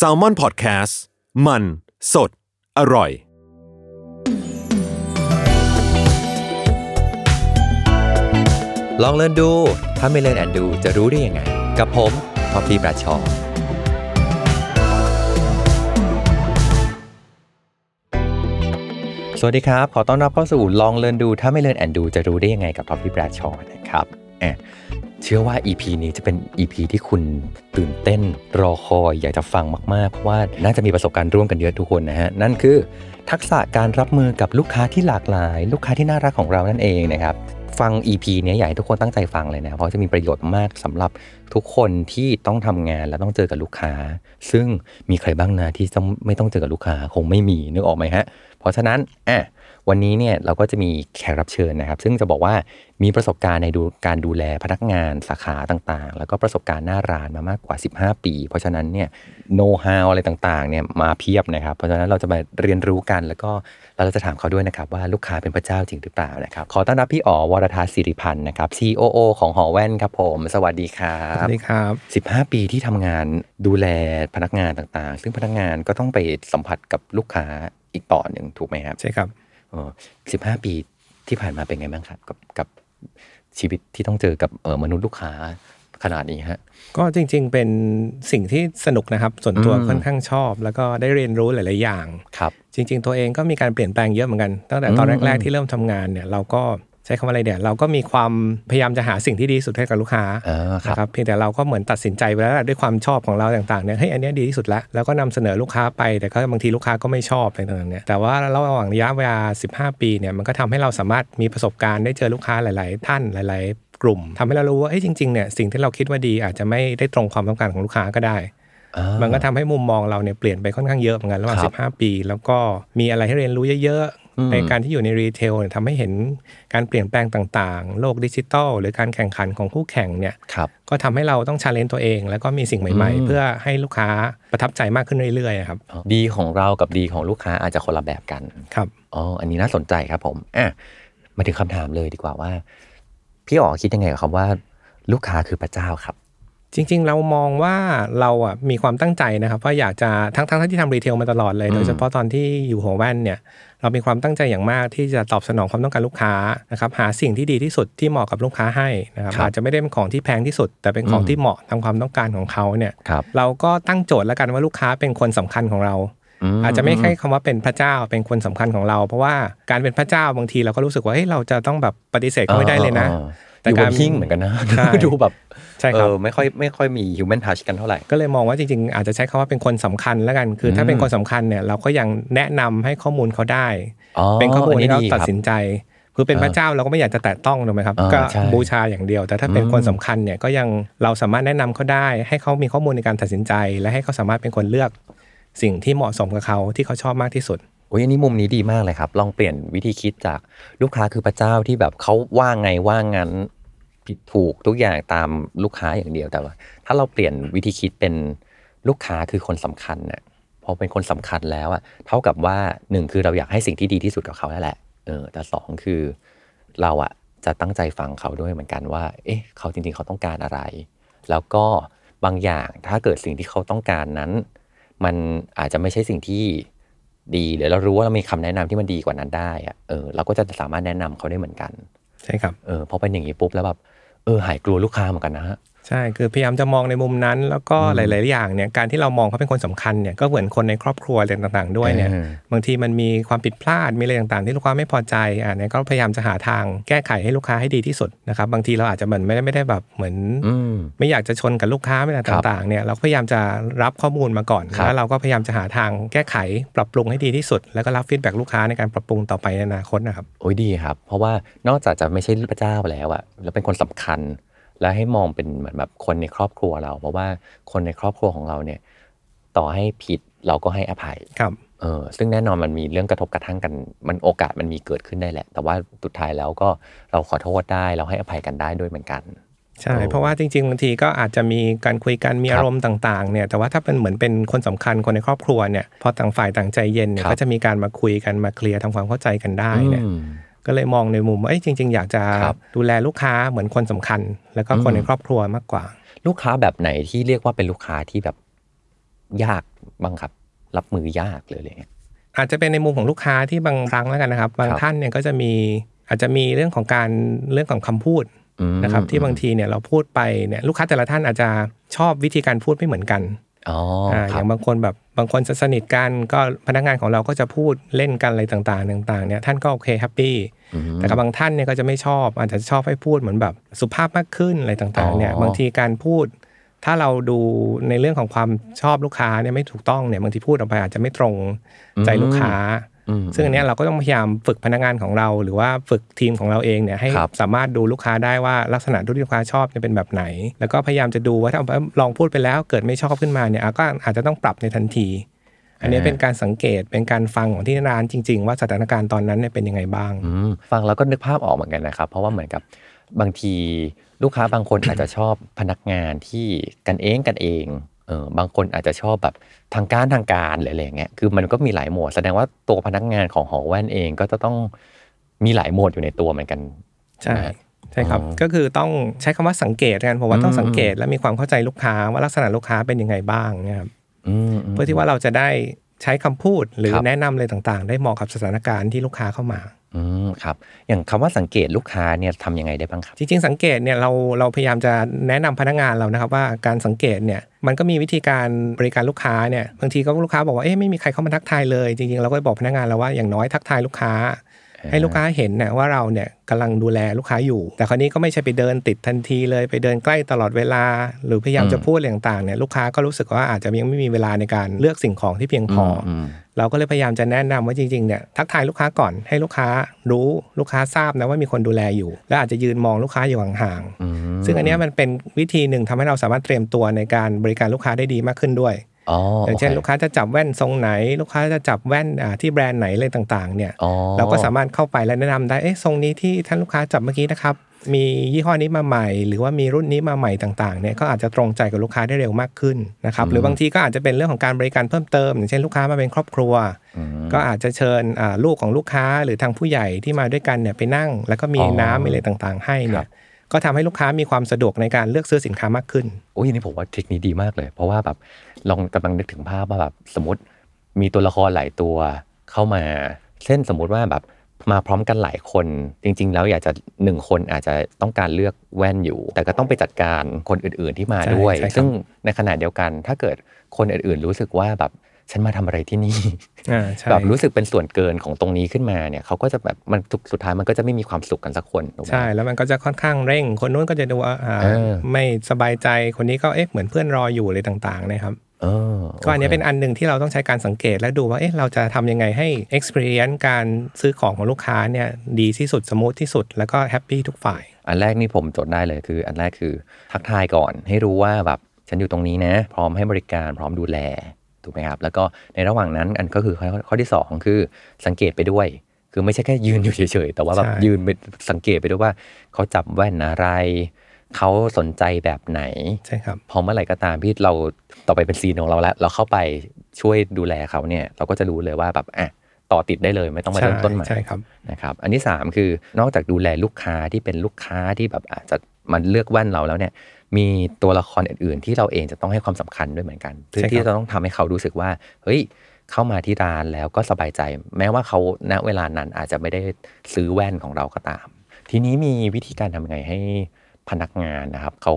s a l ม o n PODCAST มัน สด อร่อย ลองเล่นดู ถ้าไม่เล่นแอนดูจะรู้ได้ยังไง กับผมพอพีประชอสวัสดีครับ ขอต้อนรับเข้าสู่ลองเรียนดู ถ้าไม่เรียนแอนดูจะรู้ได้ยังไงกับท็อปปี้แบรดชอนะครับแอบ เชื่อว่า EP นี้จะเป็น EP ที่คุณตื่นเต้นรอคอยอยากจะฟังมากๆ เพราะว่าน่าจะมีประสบการณ์ร่วมกันเยอะทุกคนนะฮะ นั่นคือทักษะการรับมือกับลูกค้าที่หลากหลาย ลูกค้าที่น่ารักของเรานั่นเองนะครับ ฟัง EP นี้อยากให้ทุกคนตั้งใจฟังเลยนะ เพราะจะมีประโยชน์มากสำหรับทุกคนที่ต้องทำงานและต้องเจอกับลูกค้า ซึ่งมีใครบ้างนะที่ต้องไม่ต้องเจอกับลูกค้าคงไม่มีนึกออกไหมฮะ เพราะฉะนั้นอะ วันนี้เนี่ยเราก็จะมีแขกรับเชิญนะครับ ซึ่งจะบอกว่ามีประสบการณ์ในดูการดูแลพนักงานสาขาต่างๆ แล้วก็ประสบการณ์หน้าร้านมามากกว่า 15 ปี เพราะฉะนั้นเนี่ยโน้ตฮาวอะไรต่างๆเนี่ยมาเพียบนะครับ เพราะฉะนั้นเราจะมาเรียนรู้กันแล้วก็เราจะถามเขาด้วยนะครับว่าลูกค้าเป็นพระเจ้าจริงหรือเปล่านะครับ ขอต้อนรับพี่อ๋อวรทัศน์สิริพันธ์นะครับ COO ของหอแว่นครับผม สวัสดีครัสวับสดีครับ 15 ปีที่ทำงานดูแลพนักงานต่างๆ ซึ่งพนักงานก็ต้องไปสัมผัสกับลูกค้าอีกต่อหนึ่งถูกไหมครับใช่ครับ สิบห้าปีที่ผ่านมาเป็นไงบ้างครับกับกับชีวิตที่ต้องเจอกับเออมนุษย์ลูกค้าขนาดนี้ฮะก็จริงๆเป็นสิ่งที่สนุกนะครับ ส่วนตัวอืมค่อนข้างชอบ แล้วก็ได้เรียนรู้หลายๆอย่างครับ จริง ๆ ตัวเองก็มีการเปลี่ยนแปลงเยอะเหมือนกันตั้งแต่ตอนอืมแรก ๆ ที่เริ่มทำงานเนี่ยเราก็ ใช้คำว่าอะไรเนี่ยเราก็มีความพยายามจะหาสิ่งที่ดีที่สุดให้กับลูกค้าอ่าครับนะครับเพียงแต่เราก็เหมือนตัดสินใจไปแล้วแหละด้วยความชอบของเราต่างๆเนี่ยเฮ้ยอันเนี้ยดีที่สุดแล้วแล้วก็นำเสนอลูกค้าไปแต่ก็บางทีลูกค้าก็ไม่ชอบอะไรต่างๆเนี่ยแต่ว่าระหว่างระยะเวลา 15 ปีเนี่ยมันก็ทำให้เราสามารถมีประสบการณ์ได้เจอลูกค้าหลาย ๆ ท่านหลาย ๆ กลุ่มทำให้เรารู้ว่าเอ้ยจริง ๆ เนี่ยสิ่งที่เราคิดว่าดีอาจจะไม่ได้ตรงความต้องการของลูกค้าก็ได้อ่ามันก็ทำให้มุมมองเราเนี่ยเปลี่ยนไปค่อนข้างเยอะเหมือนกันระหว่างครับ15 ปี แล้วก็มีอะไรให้เรียนรู้เยอะอืมๆ ในการที่อยู่ใน retail เนี่ยทำให้เห็นการเปลี่ยนแปลงต่างๆ โลกดิจิทัลหรือการแข่งขันของคู่แข่งเนี่ยครับก็ทำให้เราต้อง challenge ตัวเอง แล้วก็มีสิ่งใหม่อืมๆเพื่อให้ลูกค้าประทับใจมากขึ้นเรื่อยๆครับดีของเรากับดีของลูกค้าอาจจะคนละแบบกันครับอ๋ออันนี้น่าสนใจครับผมอะมาถึงคำถามเลยดีกว่าว่า พี่อ๋อคิดยังไงกับคำว่า ลูกค้าคือพระเจ้าครับจริง ๆ เรามองว่าเราอะมีความตั้งใจนะครับว่าอยากจะทั้งทั้งที่ทำรีเทลมาตลอดเลยอืมโดยเฉพาะตอนที่อยู่หัวแว่นเนี่ย เรามีความตั้งใจอย่างมากที่จะตอบสนองความต้องการลูกค้านะครับหาสิ่งที่ดีที่สุดที่เหมาะกับลูกค้าให้นะครับครับอาจจะไม่ได้เป็นของที่แพงที่สุด แต่เป็นของอืมที่เหมาะตามความต้องการของเขาเนี่ยครับเราก็ตั้งโจทย์แล้วกันว่าลูกค้าเป็นคนสำคัญของเรามอาจจะไม่ใช่คำว่าเป็นพระเจ้าเป็นคนสำคัญของเรา เพราะว่าการเป็นพระเจ้าบางทีเราก็รู้สึกว่าเฮ้ยเราจะต้องแบบปฏิเสธเขาไม่ได้เลยนะออออ แต่อยู่บการนหิ้งเหมือนกันนะใช่ดูแบบใช่ครับเออไม่ค่อยไม่ค่อยมี human touch กันเท่าไหร่ ก็เลยมองว่าจริงๆ อาจจะใช้คำว่าเป็นคนสำคัญแล้วกัน คือถ้าอืมเป็นคนสำคัญเนี่ยเราก็ยังแนะนำให้ข้อมูลเขาได้อ๋อเป็นข้อมูลอันนี้ที่เขาดีตัดครับสินใจคือเป็นพระเจ้าเราก็ไม่อยากจะแตะต้องถูกไหมครับอ่าก็ใช่บูชาอย่างเดียว แต่ถ้าเป็นอืมคนสำคัญเนี่ยก็ยังเราสามารถแนะนำเขาได้ ให้เขามีข้อมูลในการตัดสินใจ และให้เขาสามารถเป็นคนเลือก สิ่งที่เหมาะสมกับเขาที่เขาชอบมากที่สุด โอ้ยอันนี้มุมนี้ดีมากเลยครับ ลองเปลี่ยนวิธีคิดจากลูกค้าคือพระเจ้าที่แบบเขาว่าไงว่างั้นผิดถูกทุกอย่างตามลูกค้าอย่างเดียวแต่ว่า ถ้าเราเปลี่ยนวิธีคิดเป็นลูกค้าคือคนสำคัญเน่ะพอเป็นคนสำคัญแล้วอะเท่ากับว่าหนึ่งคือเราอยากให้สิ่งที่ดีที่สุดกับเขาแล้วแหละเออแต่สองคือเราอะจะตั้งใจฟังเขาด้วยเหมือนกันว่า เอ๊ะเขาจริงๆเขาต้องการอะไร แล้วก็บางอย่างถ้าเกิดสิ่งที่เขาต้องการนั้น มันอาจจะไม่ใช่สิ่งที่ ดีหรือเรารู้ว่าเรามีคำแนะนำที่มันดีกว่านั้นได้อะเออเราก็จะสามารถแนะนำเขาได้เหมือนกัน ใช่ครับเออพอเป็นอย่างนี้ปุ๊บแล้วแบบเออหายกลัวลูกค้าเหมือนกันนะฮะ ใช่คือพยายามจะมองในมุมนั้น แล้วก็หลาย ๆ อย่างเนี่ยการที่เรามองเขาเป็นคนสำคัญเนี่ยก็เหมือนคนในครอบครัวอะไรต่างๆ ด้วยเนี่ยเออบางทีมันมีความผิดพลาดมีอะไรต่างๆ ที่ลูกค้าไม่พอใจอ่าเนี่ยก็พยายามจะหาทางแก้ไขให้ลูกค้าให้ดีที่สุดนะครับบางทีเราอาจจะเหมือนไม่ได้ไม่ได้แบบเหมือนอืมไม่อยากจะชนกับลูกค้าไม่อะไรครับต่าง ๆ เนี่ยเราก็พยายามจะรับข้อมูลมาก่อนครับแล้วเราก็พยายามจะหาทางแก้ไขปรับปรุงให้ดีที่สุด แล้วก็รับฟีดแบ็กลูกค้าในการปรับปรุงต่อไปในอนาคตนะครับโอ้ยดีครับ เพราะว่านอกจากจะไม่ใช่พระเจ้าแล้วอะแล้วเป็นคนสำคัญ และให้มองเป็นเหมือนแบบคนในครอบครัวเรา เพราะว่าคนในครอบครัวของเราเนี่ย ต่อให้ผิดเราก็ให้อภัยครับเออซึ่งแน่นอนมันมีเรื่องกระทบกระทั่งกัน มันโอกาสมันมีเกิดขึ้นได้แหละ แต่ว่าสุดท้ายแล้วก็เราขอโทษได้เราให้อภัยกันได้ด้วยเหมือนกันใช่โอ้เพราะว่าจริงๆบางทีก็อาจจะมีการคุยกันมีครับอารมณ์ต่างๆเนี่ยแต่ว่าถ้าเป็นเหมือนเป็นคนสำคัญคนในครอบครัวเนี่ยพอต่างฝ่ายต่างใจเย็นเนี่ยครับก็จะมีการมาคุยกันมาเคลียร์ทำความเข้าใจกันได้เนี่ยอืม ก็เลยมองในมุมว่าเอ้ยจริง ๆ อยากจะครับดูแลลูกค้าเหมือนคนสำคัญ แล้วก็คนอืมในครอบครัวมากกว่า ลูกค้าแบบไหนที่เรียกว่าเป็นลูกค้าที่แบบยากบ้างครับ รับมือยากเลยอะไรเงี้ยอาจจะเป็นในมุมของลูกค้าที่บางครั้งแล้วกันนะครับ บางครับท่านเนี่ยก็จะมีอาจจะมีเรื่องของการเรื่องของคำพูดอืมนะครับที่บางทีเนี่ยเราพูดไปเนี่ยลูกค้าแต่ละท่านอาจจะชอบวิธีการพูดไม่เหมือนกัน อ๋ออ่าคอรับย่างบางคนแบบบางคนจะสนิทกันก็พนักงานของเราก็จะพูดเล่นกันอะไรต่างๆต่างๆเนี่ยท่านก็โอเคแฮปปี้อืมแต่กับบางท่านเนี่ยก็จะไม่ชอบ อาจจะชอบให้พูดเหมือนแบบสุภาพมากขึ้นอะไรต่างๆเนี่ยอ๋อบางทีการพูด ถ้าเราดูในเรื่องของความชอบลูกค้าเนี่ยไม่ถูกต้องเนี่ยบางทีพูดออกไปอาจจะไม่ตรงใจลูกค้าอืม ซึ่งอันเนี้ยเราก็ต้องพยายามฝึกพนักงานของเรา หรือว่าฝึกทีมของเราเองเนี่ยให้ครับสามารถดูลูกค้าได้ว่าลักษณะที่ลูกค้าชอบเนี่ยเป็นแบบไหน แล้วก็พยายามจะดูว่าถ้าลองพูดไปแล้วเกิดไม่ชอบขึ้นมาเนี่ยอะก็อาจจะต้องปรับในทันที อันนี้เป็นการสังเกตเป็นการฟังของที่ร้านจริง ๆ ว่าสถานการณ์ตอนนั้นเนี่ยเป็นยังไงบ้างอืมฟังแล้วก็นึกภาพออกเหมือนกันนะครับเพราะว่าเหมือนกับบางทีลูกค้าบางคนอาจจะชอบพนักงานที่กันเองกันเอง เออบางคนอาจจะชอบแบบทางการทางการหรืออะไรอย่างเงี้ยคือมันก็มีหลายโหมด แสดงว่าตัวพนักงานของหอแว่นเองก็จะต้องมีหลายโหมดอยู่ในตัวเหมือนกันใช่นะฮะใช่ครับอ๋อก็คือต้องใช้คำว่าสังเกตกันผมว่าต้องอืมสังเกตและมีความเข้าใจลูกค้าว่าลักษณะลูกค้าเป็นยังไงบ้างเนะครับอืมมเพื่อที่ว่าเราจะได้ใช้คำพูดหรือครับแนะนำอะไรต่างๆ ได้เหมาะกับสถานการณ์ที่ลูกค้าเข้ามา อืมครับ อย่างคำว่าสังเกตลูกค้าเนี่ยทำยังไงได้บ้างครับ จริงๆ สังเกตเนี่ยเราเราพยายามจะแนะนำพนักงานเรานะครับว่าการสังเกตเนี่ยมันก็มีวิธีการบริการลูกค้าเนี่ยบางทีก็ลูกค้าบอกว่าเอ๊ะไม่มีใครเข้ามาทักทายเลย จริงๆ เราก็บอกพนักงานเราว่าอย่างน้อยทักทายลูกค้า ให้ลูกค้าเห็นนะว่าเราเนี่ยกำลังดูแลลูกค้าอยู่ แต่คราวนี้ก็ไม่ใช่ไปเดินติดทันทีเลยไปเดินใกล้ตลอดเวลา หรือพยายามจะพูดอะไรต่างๆเนี่ยลูกค้าก็รู้สึกว่าอาจจะยังไม่มีเวลาในการเลือกสิ่งของที่เพียงพออมเราก็เลยพยายามจะแนะนำว่าจริงๆเนี่ยทักทายลูกค้าก่อนให้ลูกค้ารู้ลูกค้าทราบนะว่ามีคนดูแลอยู่ และอาจจะยืนมองลูกค้าอยู่ห่างอืมๆซึ่งอันเนี้ยมันเป็นวิธีหนึ่งทำให้เราสามารถเตรียมตัวในการบริการลูกค้าได้ดีมากขึ้นด้วย อ๋ออย่างเช่นโอลูกค้าจะจับแว่นทรงไหน ลูกค้าจะจับแว่นอ่าที่แบรนด์ไหนอะไรต่างๆเนี่ยอ๋อเราก็สามารถเข้าไปและแนะนำได้เอ๊ะทรงนี้ที่ท่านลูกค้าจับเมื่อกี้นะครับมียี่ห้อนี้มาใหม่ หรือว่ามีรุ่นนี้มาใหม่ต่างๆเนี่ยก็อาจจะตรงใจกับลูกค้าได้เร็วมากขึ้นนะครับหรือบางทีก็อาจจะเป็นเรื่องของการบริการเพิ่มเติม อย่างเช่นลูกค้ามาเป็นครอบครัวอืมก็อาจจะเชิญอ่าลูกของลูกค้าหรือทางผู้ใหญ่ที่มาด้วยกันเนี่ยไปนั่ง แล้วก็มีอ๋อน้ำมีอะไรต่างๆ ให้ครัเนี่ยบ ก็ทำให้ลูกค้ามีความสะดวกในการเลือกซื้อสินค้ามากขึ้น โอ้ยอันนี่ผมว่าเทคนิคดีมากเลย เพราะว่าแบบลองกำลังนึกถึงภาพว่าแบบสมมติมีตัวละครหลายตัวเข้ามา เช่นสมมุติว่าแบบมาพร้อมกันหลายคน จริง ๆ แล้วอยากจะหนึ่งคนอาจจะต้องการเลือกแว่นอยู่ แต่ก็ต้องไปจัดการคนอื่น ๆที่มาใช่ด้วยใช่ครับซึ่งในขณะเดียวกันถ้าเกิดคนอื่น ๆ รู้สึกว่าแบบ ฉันมาทำอะไรที่นี่อ่าใช่แบบรู้สึกเป็นส่วนเกินของตรงนี้ขึ้นมาเนี่ยเขาก็จะแบบมันสุดท้ายมันก็จะไม่มีความสุขกันสักคนถูกไหมใช่แล้วมันก็จะค่อนข้างเร่ง คนนู้นก็จะดูว่าอ่าเออไม่สบายใจคนนี้ก็เอ๊ะเหมือนเพื่อนรออยู่อะไรต่างๆนะครับเออก็อันเนี้ยโคเป็นอันหนึ่งที่เราต้องใช้การสังเกตและดูว่าเอ๊ะเราจะทำยังไงให้ experience การซื้อของของลูกค้าเนี่ยดีที่สุดสมูทที่สุดแล้วก็แฮปปี้ทุกฝ่าย อันแรกนี่ผมจดได้เลยคือ อันแรกคือทักทายก่อนให้รู้ว่าแบบฉันอยู่ตรงนี้นะ พร้อมให้บริการพร้อมดูแล ถูกไหมครับแล้วก็ในระหว่างนั้นอันก็คือข้อข้อที่สองคือสังเกตไปด้วย คือไม่ใช่แค่ยืนอยู่เฉยๆแต่ว่าแบบใช่ยืนไปสังเกตไปด้วยว่าเขาจับแว่นอะไรเขาสนใจแบบไหนใช่ครับพอเมื่อไหร่ก็ตามที่เราต่อไปเป็นซีนของเราแล้ว เราเข้าไปช่วยดูแลเขาเนี่ย เราก็จะรู้เลยว่าแบบอะต่อติดได้เลยไม่ต้องมาเริ่มต้นใหม่ใช่ครับนะครับ อันที่ 3 คือนอกจากดูแลลูกค้าที่เป็นลูกค้าที่แบบอาจจะมันเลือกแว่นเราแล้วเนี่ย มีตัวละครอื่น ๆ ที่เราเองจะต้องให้ความสำคัญด้วยเหมือนกันเพื่อใช่ครับที่จะต้องทำให้เขารู้สึกว่าเฮ้ยเข้ามาที่ร้านแล้วก็สบายใจ แม้ว่าเขาณเวลานั้นอาจจะไม่ได้ซื้อแว่นของเราก็ตาม ทีนี้มีวิธีการทำยังไงให้พนักงานนะครับเขา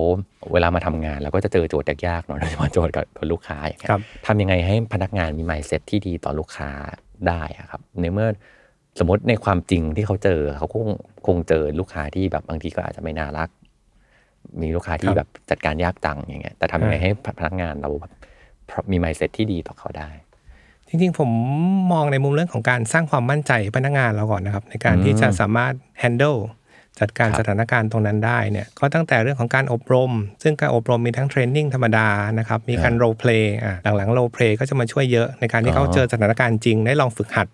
เวลามาทำงานเราก็จะเจอโจทย์ยากๆเนาะโดยเฉพาะโจทย์กับกับลูกค้าอย่างเงี้ยครับทำยังไงให้พนักงานมี mindset ที่ดีต่อลูกค้าได้อะครับในเมื่อสมมติในความจริงที่เขาเจอเขาคงคงเจอลูกค้าที่แบบบางทีก็อาจจะไม่น่ารัก มีลูกค้าคที่รับแบบจัดการยากจังอย่างเงี้ยแต่ทำยังไงอ่าให้พนักงานเราแบบมี mindset ที่ดีต่อเขาได้ จริงๆ ผมมองในมุมเรื่องของการสร้างความมั่นใจให้พนักงานเราก่อนนะครับ ในการที่จะสามารถ handle จัดการครับสถานการณ์ตรงนั้นได้เนี่ยก็ตั้งแต่เรื่องของการอบรม ซึ่งการอบรมมีทั้งเทรนนิ่งธรรมดานะครับมีการ role play อะหลังๆ role play ก็จะมาช่วยเยอะในการที่เขาเจอสถานการณ์จริงได้ลองฝึกหัด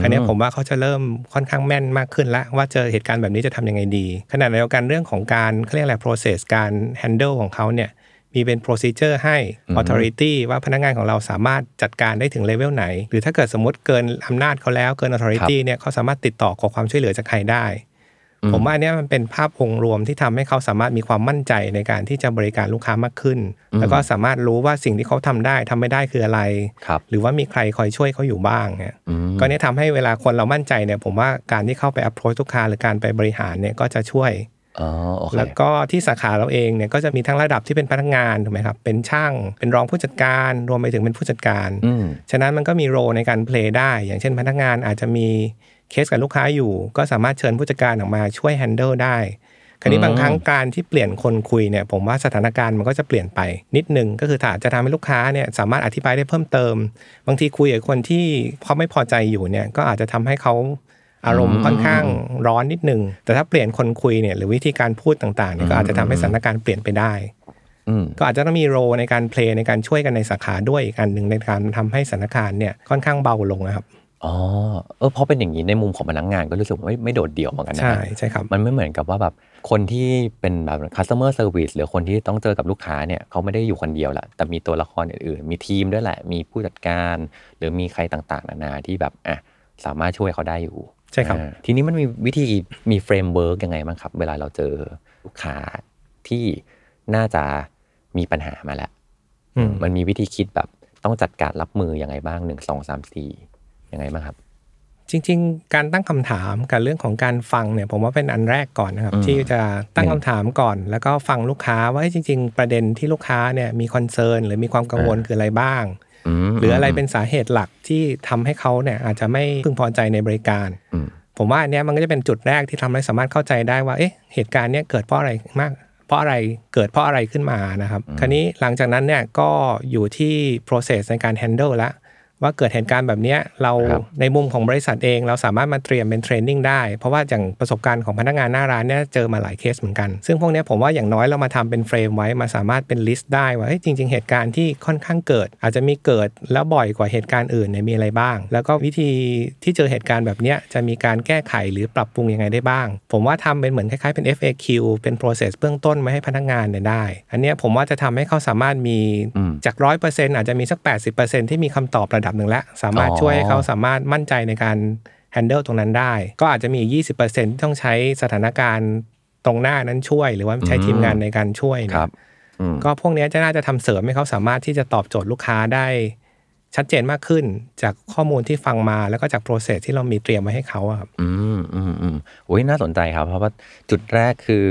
คราวเนี้ยผมว่าเขาจะเริ่มค่อนข้างแม่นมากขึ้นแล้วว่าเจอเหตุการณ์แบบนี้จะทำยังไงดี ขณะเดียวกันเรื่องของการเขาเรียกอะไร process การ handle ของเขาเนี่ยมีเป็น procedure ให้ authority ว่าพนักงานของเราสามารถจัดการได้ถึงเลเวลไหน หรือถ้าเกิดสมมติเกินอำนาจเขาแล้วเกิน authority เนี่ยเขาสามารถติดต่อขอความช่วยเหลือจากใครได้ ผมว่าอันเนี้ยมันเป็นภาพองค์รวมที่ทำให้เขาสามารถมีความมั่นใจในการที่จะบริการลูกค้ามากขึ้น แล้วก็สามารถรู้ว่าสิ่งที่เขาทำได้ทำไม่ได้คืออะไรครับหรือว่ามีใครคอยช่วยเขาอยู่บ้างเนี่ยอืมก็เนี่ยทำให้เวลาคนเรามั่นใจเนี่ยผมว่าการที่เข้าไป approach ลูกค้าหรือการไปบริหารเนี่ยก็จะช่วยอ๋อโอเคแล้วก็ที่สาขาเราเองเนี่ยก็จะมีทั้งระดับที่เป็นพนักงานถูกไหมครับเป็นช่างเป็นรองผู้จัดการรวมไปถึงเป็นผู้จัดการอืมฉะนั้นมันก็มีโรในการเพลย์ได้ อย่างเช่นพนักงานอาจจะมี เคสกับลูกค้าอยู่ ก็สามารถเชิญผู้จัดการออกมาช่วยแฮนเดิลได้คราวนี้อืมบางครั้งการที่เปลี่ยนคนคุยเนี่ยผมว่าสถานการณ์มันก็จะเปลี่ยนไปนิดนึงก็คือถ้าจะทำให้ลูกค้าเนี่ยสามารถอธิบายได้เพิ่มเติม บางทีคุยกับคนที่เขาไม่พอใจอยู่เนี่ยก็อาจจะทำให้เขาอารมณ์ค่อนข้างร้อนนิดนึง แต่ถ้าเปลี่ยนคนคุยเนี่ยหรือวิธีการพูดต่างๆเนี่ยก็อาจจะทำให้สถานการณ์เปลี่ยนไปได้อืมก็อาจจะต้องมีโรในการเพลย์ในการช่วยกันในสาขาด้วยอีกอันหนึ่งในการทำให้สถานการณ์เนี่ยค่อนข้างเบาลงนะครับ อ๋อเออเพราะเป็นอย่างนี้ในมุมของพนักงานก็รู้สึกว่าไม่ไม่โดดเดี่ยวเหมือนกันนะใช่ใช่ครับมันไม่เหมือนกับว่าแบบคนที่เป็นแบบ customer service หรือคนที่ต้องเจอกับลูกค้าเนี่ยเขาไม่ได้อยู่คนเดียวแหละแต่มีตัวละครอื่นๆ มีทีมด้วยแหละ มีผู้จัดการ หรือมีใครต่างๆ นานาที่แบบอะสามารถช่วยเขาได้อยู่ ใช่ครับอ่าทีนี้มันมีวิธีมี framework ยังไงบ้างครับ เวลาเราเจอลูกค้าที่น่าจะมีปัญหามาแล้วอืมมันมีวิธีคิดแบบต้องจัดการรับมือยังไงบ้างหนึ่งสองสามสี่ ยังไงบ้างครับ จริง ๆ การตั้งคำถามกับเรื่องของการฟังเนี่ยผมว่าเป็นอันแรกก่อนนะครับอืมที่จะตั้งคำถามก่อน แล้วก็ฟังลูกค้าว่าเฮ้ยจริง ๆ ประเด็นที่ลูกค้าเนี่ยมีคอนเซิร์นหรือมีความกังวลคืออะไรบ้างมหรืออะไรเป็นสาเหตุหลักที่ทำให้เขาเนี่ยอาจจะไม่พึงพอใจในบริการอืมผมว่าอันเนี้ยมันก็จะเป็นจุดแรกที่ทำให้สามารถเข้าใจได้ว่าเอ๊ะเหตุการณ์เนี้ยเกิดเพราะอะไรมาก เพราะอะไรเกิดเพราะอะไรขึ้นมานะครับ คราวนี้หลังจากนั้นเนี่ยก็อยู่ที่ process ในการ handle แล้ว ว่าเกิดเหตุการณ์แบบเนี้ยเราครับในมุมของบริษัทเอง เราสามารถมาเตรียมเป็น training ได้ เพราะว่าอย่างประสบการณ์ของพนักงานหน้าร้านเนี่ยเจอมาหลายเคสเหมือนกัน ซึ่งพวกเนี้ยผมว่าอย่างน้อยเรามาทำเป็น frame ไว้มาสามารถเป็น list ได้ว่าเฮ้ยจริง ๆ เหตุการณ์ที่ค่อนข้างเกิด อาจจะมีเกิดแล้วบ่อยกว่าเหตุการณ์อื่นเนี่ยมีอะไรบ้าง แล้วก็วิธีที่เจอเหตุการณ์แบบเนี้ยจะมีการแก้ไขหรือปรับปรุงยังไงได้บ้าง ผมว่าทำเป็นเหมือนคล้ายๆเป็น FAQ เป็น process เบื้องต้นมาให้พนักงานเนี่ยได้ อันเนี้ยผมว่าจะทำให้เขาสามารถมีอืมจากร้อยเปอร์เซ็นต์อาจจะมีสัก 80%ที่มีคำตอบระดับหนึ่งแล้ว สามารถอ๋อช่วยให้เขาสามารถมั่นใจในการ handle ตรงนั้นได้ ก็อาจจะมี 20%ที่ต้องใช้สถานการณ์ตรงหน้านั้นช่วย หรือว่าใช้ทีมงานในการช่วยเนี่ยครับอืมก็พวกเนี้ยจะน่าจะทำเสริมให้เขาสามารถที่จะตอบโจทย์ลูกค้าได้ ชัดเจนมากขึ้นจากข้อมูลที่ฟังมาแล้วก็จาก process ที่เรามีเตรียมไว้ให้เขาอะครับ อืมอืมอืมโอ้ยน่าสนใจครับ เพราะว่าจุดแรกคือ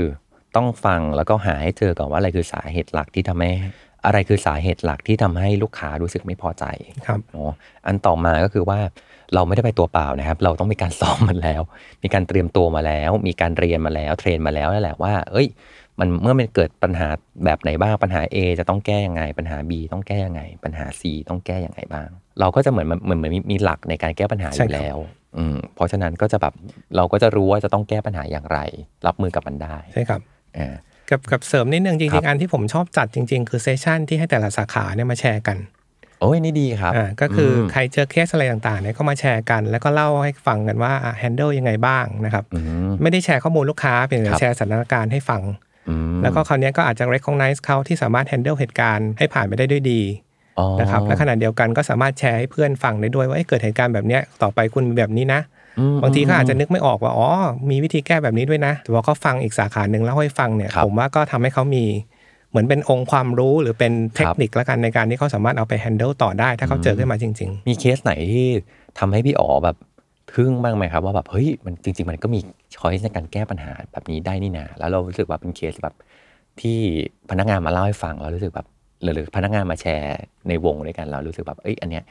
ต้องฟังแล้วก็หาให้เจอก่อนว่าอะไรคือสาเหตุหลักที่ทำให้ อะไรคือสาเหตุหลักที่ทำให้ลูกค้ารู้สึกไม่พอใจครับเนาะอันต่อมาก็คือว่าเราไม่ได้ไปตัวเปล่านะครับ เราต้องมีการซ้อมมันแล้ว มีการเตรียมตัวมาแล้ว มีการเรียนมาแล้ว เทรนมาแล้วนั่นแหละว่า เอ้ย มันเมื่อมันเกิดปัญหาแบบไหนบ้างปัญหา A จะต้องแก้ยังไง ปัญหา B ต้องแก้ยังไง ปัญหา C ต้องแก้ยังไงบ้าง เราก็จะเหมือนเหมือนเหมือนมีมีหลักในการแก้ปัญหาอใช่ยู่ครับแล้วอืมเพราะฉะนั้นก็จะแบบเราก็จะรู้ว่าจะต้องแก้ปัญหาอย่างไร รับมือกับมันได้ใช่ครับอ่า กับกับเสริมนิดนึงจครัริบงๆ อันที่ผมชอบจัดจริง ๆ คือเซสชันที่ให้แต่ละสาขาเนี่ยมาแชร์กันโอ้ยนี่ดีครับอ่าก็คืออมใครเจอเคสอะไรต่างๆเนี่ยก็มาแชร์กัน แล้วก็เล่าให้ฟังกันว่าแฮนเดิลยังไงบ้างนะครับอืมไม่ได้แชร์ข้อมูลลูกค้าเพียงแต่ครับแชร์สถานการณ์ให้ฟังอืมแล้วก็คราวเนี้ยก็อาจจะ recognize เขาที่สามารถ handle เหตุการณ์ให้ผ่านไปได้ด้วยดีอ๋อนะครับและขณะเดียวกันก็สามารถแชร์ให้เพื่อนฟังได้ด้วยว่าเอ้ยเกิดเหตุการณ์แบบเนี้ยต่อไปคุณมีแบบนี้นะอืม บางทีเขาอาจจะนึกไม่ออกว่าอ๋อมีวิธีแก้แบบนี้ด้วยนะ แต่ว่าเขาฟังอีกสาขาหนึ่งแล้วให้ฟังเนี่ยครับผมว่าก็ทำให้เขามีเหมือนเป็นองค์ความรู้หรือเป็นเทคนิคละกันในการที่เขาสามารถเอาไป handle ต่อได้ ถ้าเขาเจอขึ้นมาจริงมีเคสไหนที่ทำให้พี่อ๋อแบบทึ่งบ้างไหมครับ ว่าแบบเฮ้ยมันจริง ๆ มันก็มีช้อยในการแก้ปัญหาแบบนี้ได้นี่นาแล้วเรารู้สึกว่าเป็นเคสแบบที่พนักงานมาเล่าให้ฟังแล้วรู้สึกแบบหรือหรือพนักงานมาแชร์ในวงด้วยกันเรารู้สึกแบบเอ้ยอันเนี้ย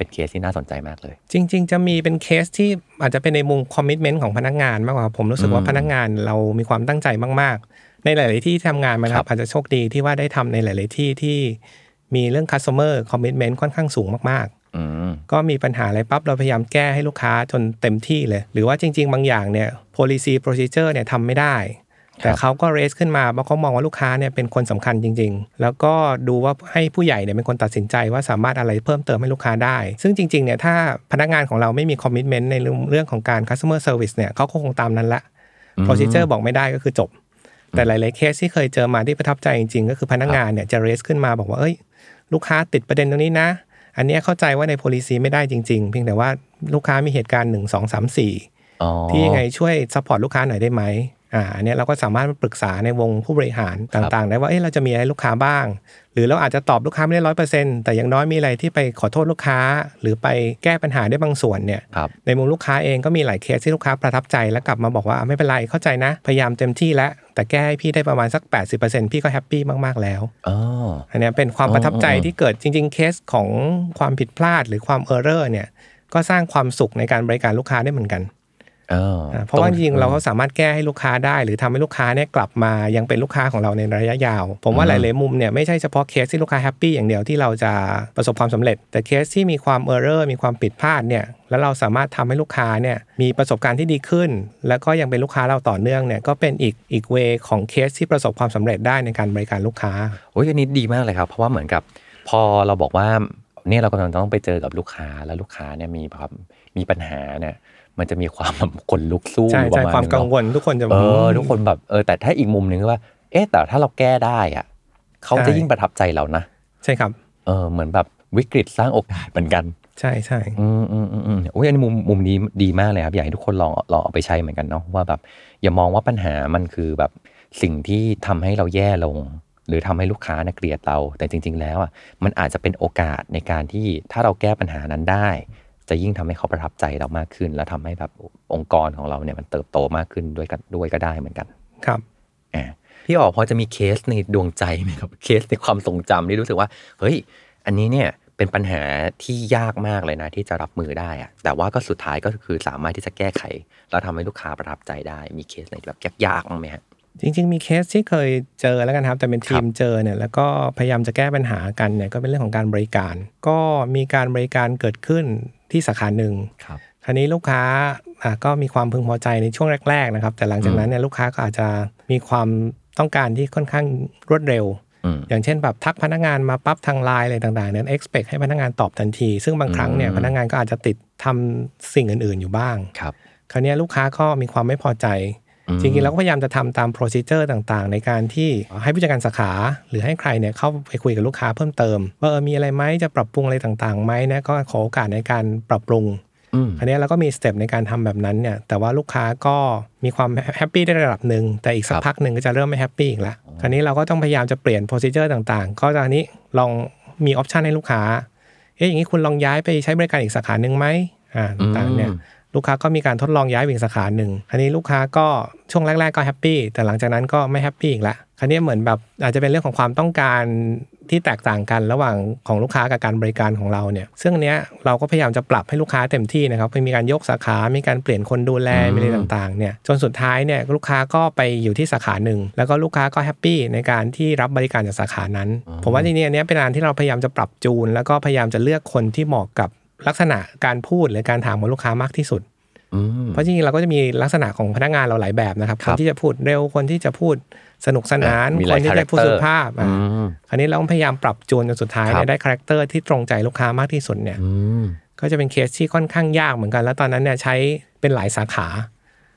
เป็นเคสที่น่าสนใจมากเลยๆจริง ๆ จะมีเป็นเคสที่อาจจะเป็นในมุม commitment ของพนักงานมากกว่าผมรู้สึกว่าอืมพนักงานเรามีความตั้งใจมาก ๆ ในหลาย ๆ ที่ที่ทำงานมานะคครัรับบอาจจะโชคดีที่ว่าได้ทำในหลาย ๆ ที่ที่มีเรื่อง customer commitment ค่อนข้างสูงมากๆอืมก็มีปัญหาอะไรปั๊บเราพยายามแก้ให้ลูกค้าจนเต็มที่เลย หรือว่าจริง ๆ บางอย่างเนี่ย policy procedure เนี่ยทำไม่ได้ แต่เขาก็ raise ขึ้นมาเพราะเขามองว่าลูกค้าเนี่ยเป็นคนสำคัญจริง ๆ แล้วก็ดูว่าให้ผู้ใหญ่เนี่ยเป็นคนตัดสินใจว่าสามารถอะไรเพิ่มเติมให้ลูกค้าได้ ซึ่งจริงๆเนี่ยถ้าพนักงานของเราไม่มี commitment ในเรื่องของการ customer service เนี่ยเขาก็คงตามนั้นละ procedure บอกไม่ได้ก็คือจบ แต่หลายๆเคสที่เคยเจอมาที่ประทับใจจริงๆ ก็คือพนักงานเนี่ยจะ raise ขึ้นมาบอกว่าเอ้ยลูกค้าติดประเด็นตรงนี้นะ อันเนี้ยเข้าใจว่าใน policy ไม่ได้จริง ๆ เพียงแต่ว่าลูกค้ามีเหตุการณ์1 2 3 4อ๋อที่ยังไงช่วย support ลูกค้าหน่อยได้ไหม อ่าอันเนี้ยเราก็สามารถปรึกษาในวงผู้บริหารต่างๆ ได้ว่าเอ๊ะเราจะมีอะไรให้ลูกค้าบ้าง หรือเราอาจจะตอบลูกค้าไม่ได้ร้อยเปอร์เซ็นต์แต่อย่างน้อยมีอะไรที่ไปขอโทษลูกค้า หรือไปแก้ปัญหาได้บางส่วนเนี่ยครับในมุมลูกค้าเองก็มีหลายเคสที่ลูกค้าประทับใจแล้วกลับมาบอกว่าไม่เป็นไรเข้าใจนะ พยายามเต็มที่แล้วแต่แก้ให้พี่ได้ประมาณสัก 80%พี่ก็ happy มากๆแล้วอ๋ออันเนี้ยเป็นความประทับใจอ๋ออ๋อที่เกิดจริง ๆ เคสของความผิดพลาดหรือความ error เนี่ยก็สร้างความสุขในการบริการลูกค้าได้เหมือนกัน เอออ่าเพราะว่าจริงๆเราก็สามารถแก้ให้ลูกค้าได้ หรือทำให้ลูกค้าเนี่ยกลับมายังเป็นลูกค้าของเราในระยะยาว ผมว่าหลายๆมุมเนี่ยไม่ใช่เฉพาะเคสที่ลูกค้า happy อย่างเดียวที่เราจะประสบความสำเร็จ แต่เคสที่มีความ error มีความผิดพลาดเนี่ยแล้วเราสามารถทำให้ลูกค้าเนี่ยมีประสบการณ์ที่ดีขึ้น แล้วก็ยังเป็นลูกค้าเราต่อเนื่องเนี่ยก็เป็นอีกอีก way ของเคสที่ประสบความสำเร็จได้ในการบริการลูกค้าโอ้ยอันนี้ดีมากเลยครับเพราะว่าเหมือนกับพอเราบอกว่าเนี่ยเรากำลังต้องไปเจอกับลูกค้าแล้วลูกค้าเนี่ยมีแบบมีปัญหาเนี่ย มันจะมีความแบบขนลุกสู้ใช่ประใช่มาณความนึงกังเนอะวลทุกคนจะเออทุกคนแบบเออแต่ถ้าอีกมุมหนึ่งก็ว่า เอ๊ะแต่ถ้าเราแก้ได้อะเขาจะยิ่งประทับใจเรานะใช่ครับ เออเหมือนแบบวิกฤตสร้างโอกาสเหมือนกัน ใช่ใช่อืมอืมอืมอืมโอ้ยอันนี้มุมมุมนี้ดีมากเลยครับ อยากให้ทุกคนลองลองเอาไปใช้เหมือนกันเนาะว่าแบบ อย่ามองว่าปัญหามันคือแบบสิ่งที่ทำให้เราแย่ลง หรือทำให้ลูกค้านะเกลียดเรา แต่จริง ๆ แล้วอะมันอาจจะเป็นโอกาสในการที่ถ้าเราแก้ปัญหานั้นได้ จะยิ่งทำให้เขาประทับใจเรามากขึ้น แล้วทำให้แบบองค์กรของเราเนี่ยมันเติบโตมากขึ้นด้วยกันด้วยก็ได้เหมือนกันครับอ่าพี่ออกพอจะมีเคสในดวงใจไหมครับเคสในความทรงจำที่รู้สึกว่า เฮ้ย อันนี้เนี่ยเป็นปัญหาที่ยากมากเลยนะ ที่จะรับมือได้อะแต่ว่าก็สุดท้ายก็คือสามารถที่จะแก้ไข แล้วทำให้ลูกค้าประทับใจได้มีเคสไหนที่แบบยากๆบ้างไหมฮะ จริง ๆ มีเคสที่เคยเจอแล้วกันครับ แต่เป็นทีมเจอเนี่ยแล้วก็พยายามจะแก้ปัญหากันเนี่ยก็เป็นเรื่องของการบริการ ก็มีการบริการเกิดขึ้นที่สาขาหนึ่งครับคราวนี้ลูกค้าอะก็มีความพึงพอใจในช่วงแรก ๆ นะครับ แต่หลังจากนั้นเนี่ยลูกค้าก็อาจจะมีความต้องการที่ค่อนข้างรวดเร็วอืมอย่างเช่นแบบทักพนักงานมาปั๊บทางไลน์อะไรต่างๆเนี่ย expect ให้พนักงานตอบทันที ซึ่งบางครั้งเนี่ยอืมพนักงานก็อาจจะติดทำสิ่งอื่นๆอยู่บ้างครับคราวนี้ลูกค้าก็มีความไม่พอใจอืม จริงๆเราก็พยายามจะทำตาม procedure ต่างๆ ในการที่ให้ผู้จัดการสาขา หรือให้ใครเนี่ยเข้าไปคุยกับลูกค้าเพิ่มเติมว่าเออมีอะไรไหมจะปรับปรุงอะไรต่างๆไหมนะก็ขอโอกาสในการปรับปรุงอืมอันนี้เราก็มี step ในการทำแบบนั้นเนี่ยแต่ว่าลูกค้าก็มีความ happy ได้ระดับหนึ่งแต่อีกสักครับพักหนึ่งก็จะเริ่มไม่ happy อีกแล้วคราวนี้เราก็ต้องพยายามจะเปลี่ยน procedure ต่างๆ ก็จะอันนี้ลองมี option ให้ลูกค้าเอ๊ะอย่างนี้คุณลองย้ายไปใช้บริการอีกสาขาหนึ่งไหมอ่าต่างๆเนี่ยอืม ลูกค้าก็มีการทดลองย้ายไปอีกสาขาหนึ่งอันนี้ลูกค้าก็ช่วงแรก ๆ ก็ happy แต่หลังจากนั้นก็ไม่ happy อีกละคราวนี้เหมือนแบบอาจจะเป็นเรื่องของความต้องการที่แตกต่างกันระหว่างของลูกค้ากับการบริการของเราเนี่ย ซึ่งอันเนี้ยเราก็พยายามจะปรับให้ลูกค้าเต็มที่นะครับมีการโยกสาขา มีการเปลี่ยนคนดูแลอืมมีอะไรต่างๆเนี่ยจนสุดท้ายเนี่ยลูกค้าก็ไปอยู่ที่สาขาหนึ่งแล้วก็ลูกค้าก็ happy ในการที่รับบริการจากสาขานั้น ผมว่าจริงๆอันเนี้ยเป็นงานที่เราพยายามจะปรับจูน แล้วก็พยายามจะเลือกคนที่เหมาะกับ ลักษณะการพูดหรือการถามของลูกค้ามากที่สุดอืมเพราะจริงๆเราก็จะมีลักษณะของพนักงานเราหลายแบบนะครับคครับนที่จะพูดเร็วคนที่จะพูดสนุกสนานมีหลายคนที่จะพูด character สุภาพอะอืมคราวนี้เราพยายามปรับจูนจนสุดท้ายครับเนี่ยได้ character ที่ตรงใจลูกค้ามากที่สุดเนี่ยอืมก็จะเป็นเคสที่ค่อนข้างยากเหมือนกัน แล้วตอนนั้นเนี่ยใช้เป็นหลายสาขา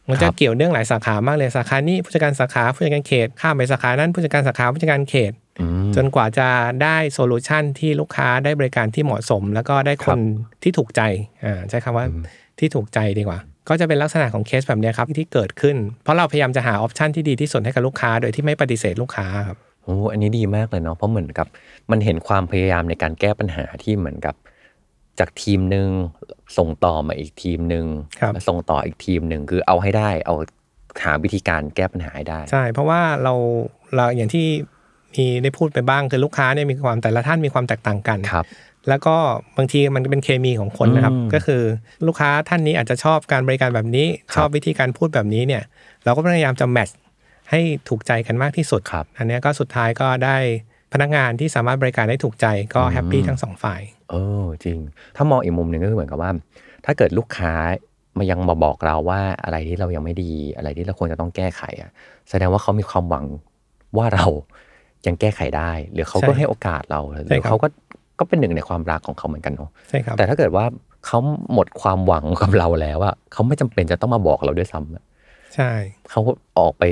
มันคจะรับเกี่ยวเนื่องหลายสาขามากเลยสาขานี้ผู้จัดการสาขาผู้จัดการเขต ข้ามไปสาขานั้นผู้จัดการสาขาผู้จัดการเขตอืม จนกว่าจะได้ solution ที่ลูกค้าได้บริการที่เหมาะสม แล้วก็ได้คนที่ถูกใจอ่าใช้คำว่าที่ถูกใจดีกว่า ก็จะเป็นลักษณะของเคสแบบเนี้ยครับที่เกิดขึ้น เพราะเราพยายามจะหา option ที่ดีที่สุดให้กับลูกค้า โดยที่ไม่ปฏิเสธลูกค้าครับโอ้อันนี้ดีมากเลยเนาะเพราะเหมือนกับมันเห็นความพยายามในการแก้ปัญหาที่เหมือนกับ จากทีมหนึ่งส่งต่อมาอีกทีมหนึ่งครับแล้วส่งต่ออีกทีมหนึ่งคือเอาให้ได้เอาหาวิธีการแก้ปัญหาให้ได้ ใช่ เพราะว่าเราเราอย่างที่ มีได้พูดไปบ้างคือลูกค้าเนี่ยมีความแต่ละท่านมีความแตกต่างกันครับแล้วก็บางทีมันเป็นเคมีของคนนะครับอืมก็คือลูกค้าท่านนี้อาจจะชอบการบริการแบบนี้ครับชอบวิธีการพูดแบบนี้เนี่ยเราก็พยายามจะ match ให้ถูกใจกันมากที่สุดครับอันเนี้ยก็สุดท้ายก็ได้พนักงานที่สามารถบริการได้ถูกใจก็ happy ทั้งสองฝ่ายเออจริง ถ้ามองอีกมุมหนึ่งก็คือเหมือนกับว่า ถ้าเกิดลูกค้ามายังมาบอกเราว่าอะไรที่เรายังไม่ดี อะไรที่เราควรจะต้องแก้ไขอะแสดงว่าเขามีความหวังว่าเรา ยังแก้ไขได้ หรือเขาก็ใช่ให้โอกาสเราหใช่รือครับเขาก็ก็เป็นหนึ่งในความรักของเขาเหมือนกันเนาะใช่ครับแต่ถ้าเกิดว่าเขาหมดความหวังกับเราแล้วอะเขาไม่จำเป็นจะต้องมาบอกเราด้วยซ้ำอะใช่เขาออกไป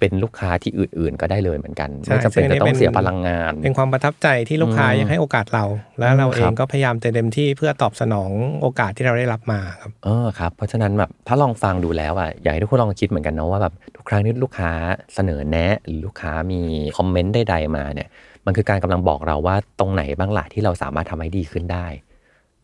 เป็นลูกค้าที่อื่น ๆ ก็ได้เลยเหมือนกันใช่ไม่จำเป็นซึ่งอันนี้จะต้อเป็งนเสียพลังงาน เป็นความประทับใจที่ลูกค้าอืมยังให้โอกาสเรา แล้วเราอืมเอครังบก็พยายามเต็มที่เพื่อตอบสนองโอกาสที่เราได้รับมาครับเออครับ เพราะฉะนั้นแบบถ้าลองฟังดูแล้วอะอยากให้ทุกคนลองคิดเหมือนกันเนาะว่าแบบทุกครั้งที่ลูกค้าเสนอแนะหรือลูกค้ามีคอมเมนต์ใดๆมาเนี่ยมันคือการกำลังบอกเราว่าตรงไหนบ้างล่ะที่เราสามารถทำให้ดีขึ้นได้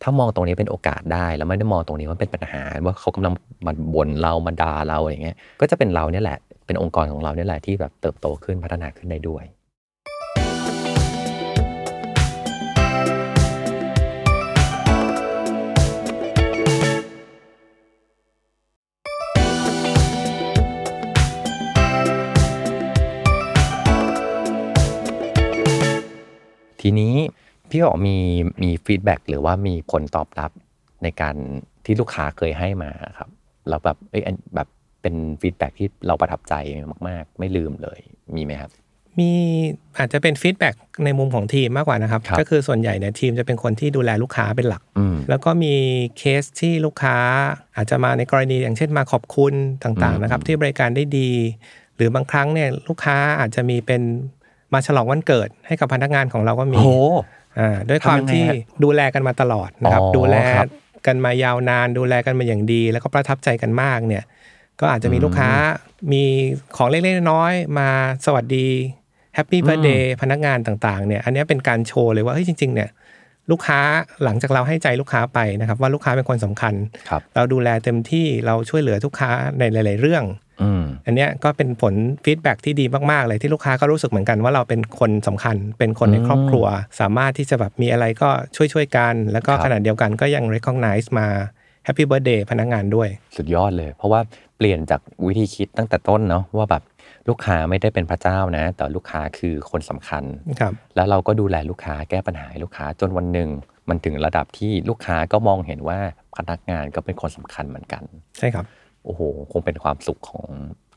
ถ้ามองตรงนี้เป็นโอกาสได้ แล้วไม่ได้มองตรงนี้ว่าเป็นปัญหา ว่าเขากำลังมาบ่นเรามาด่าเราอย่างเงี้ย ก็จะเป็นเราเนี่ยแหละ เป็นองค์กรของเราเนี่ยแหละที่แบบเติบโตขึ้นพัฒนาขึ้นได้ด้วยทีนี้พี่อ๋อมีมี feedback หรือว่ามีผลตอบรับในการที่ลูกค้าเคยให้มาครับแล้วแบบเอ้ยแบบ เป็น feedback ที่เราประทับใจมาก ๆ ไม่ลืมเลยมีไหมครับ มีอาจจะเป็น feedback ในมุมของทีมมากกว่านะครับครับก็คือส่วนใหญ่เนี่ยทีมจะเป็นคนที่ดูแลลูกค้าเป็นหลักอืมแล้วก็มีเคสที่ลูกค้าอาจจะมาในกรณีอย่างเช่นมาขอบคุณต่างๆนะครับ ที่บริการได้ดี หรือบางครั้งเนี่ยลูกค้าอาจจะมีเป็นมาฉลองวันเกิดให้กับพนักงานของเราก็มีโอ้โหอ่าด้วยความทำยังไงที่ฮะดูแลกันมาตลอดนะครับอ๋อดูแลครับกันมายาวนาน ดูแลกันมาอย่างดี แล้วก็ประทับใจกันมากเนี่ย ก็อาจจะมีอืมลูกค้ามีของเล็กๆน้อยๆมาสวัสดีแฮปปี้เบ t ร์ a เดย์พนักงานต่างๆเนี่ยอันเนี้ยเป็นการโชว์เลยว่าเฮ้ยจริง ๆ เนี่ยลูกค้าหลังจากเราให้ใจลูกค้าไปนะครับ ว่าลูกค้าเป็นคนสำคัญครับเราดูแลเต็มที่เราช่วยเหลือลูกค้าในหลาย ๆ เรื่องอืมอันเนี้ยก็เป็นผลฟีดแบ็กที่ดีมาก ๆ เลยที่ลูกค้าก็รู้สึกเหมือนกันว่าเราเป็นคนสำคัญ เป็นคนในอืมครอบครัว สามารถที่จะแบบมีอะไรก็ช่วยๆกัน แล้วก็ครับขณะเดียวกันก็ยัง recognize มา Happy Birthday พนักงานด้วย สุดยอดเลย เพราะว่าเปลี่ยนจากวิธีคิดตั้งแต่ต้นเนาะว่าแบบลูกค้าไม่ได้เป็นพระเจ้านะ แต่ลูกค้าคือคนสำคัญครับแล้วเราก็ดูแลลูกค้าแก้ปัญหาให้ลูกค้าจนวันหนึ่ง มันถึงระดับที่ลูกค้าก็มองเห็นว่าพนักงานก็เป็นคนสำคัญเหมือนกัน ใช่ครับโอ้โห คงเป็นความสุขของ